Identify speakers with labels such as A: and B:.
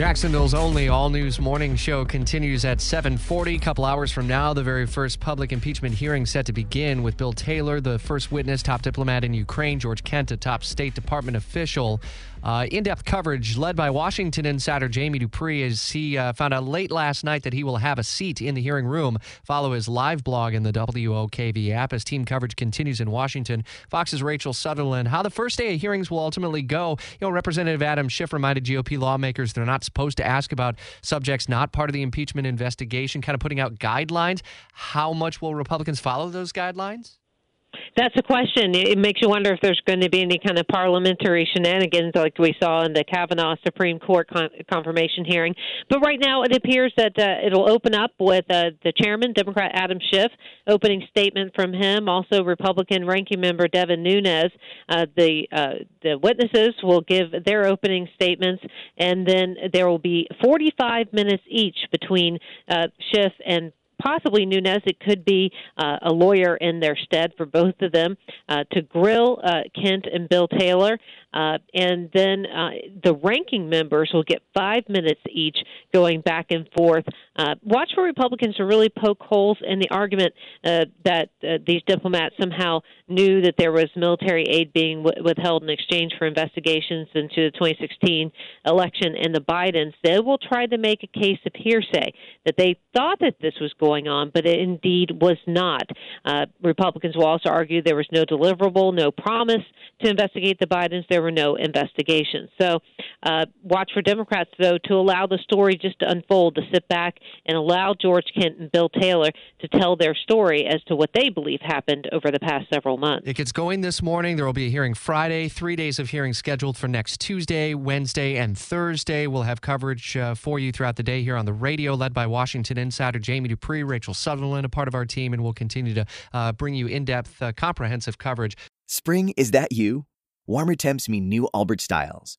A: Jacksonville's only all-news morning show continues at 7:40. A couple hours from now, the very first public impeachment hearing set to begin with Bill Taylor, the first witness, top diplomat in Ukraine, George Kent, a top State Department official. Uh, in-depth coverage led by Washington insider Jamie Dupree as he uh, found out late last night that he will have a seat in the hearing room. Follow his live blog in the WOKV app as team coverage continues in Washington. Fox's Rachel Sutherland. How the first day of hearings will ultimately go. You know, Representative Adam Schiff reminded GOP lawmakers they're not supposed to ask about subjects not part of the impeachment investigation, kind of putting out guidelines. How much will Republicans follow those guidelines?
B: That's a question. It makes you wonder if there's going to be any kind of parliamentary shenanigans like we saw in the Kavanaugh Supreme Court con- confirmation hearing. But right now, it appears that uh, it'll open up with uh, the chairman, Democrat Adam Schiff, opening statement from him. Also, Republican ranking member Devin Nunes. Uh, the uh, the witnesses will give their opening statements, and then there will be 45 minutes each between uh, Schiff and possibly Nunes. It could be uh, a lawyer in their stead for both of them uh, to grill uh, Kent and Bill Taylor. Uh, and then uh, the ranking members will get five minutes each going back and forth. Uh, watch for Republicans to really poke holes in the argument uh, that uh, these diplomats somehow knew that there was military aid being w- withheld in exchange for investigations into the 2016 election and the Bidens. They will try to make a case of hearsay that they thought that this was going on, but it indeed was not. Uh, Republicans will also argue there was no deliverable, no promise to investigate the Bidens. There were no investigations. So uh, watch for Democrats, though, to allow the story just to unfold, to sit back and allow George Kent and Bill Taylor to tell their story as to what they believe happened over the past several months.
A: It gets going this morning. There will be a hearing Friday, three days of hearings scheduled for next Tuesday, Wednesday, and Thursday. We'll have coverage uh, for you throughout the day here on the radio, led by Washington insider Jamie Dupree, Rachel Sutherland, a part of our team, and we'll continue to uh, bring you in depth, uh, comprehensive coverage.
C: Spring, is that you? Warmer temps mean new Allbirds styles.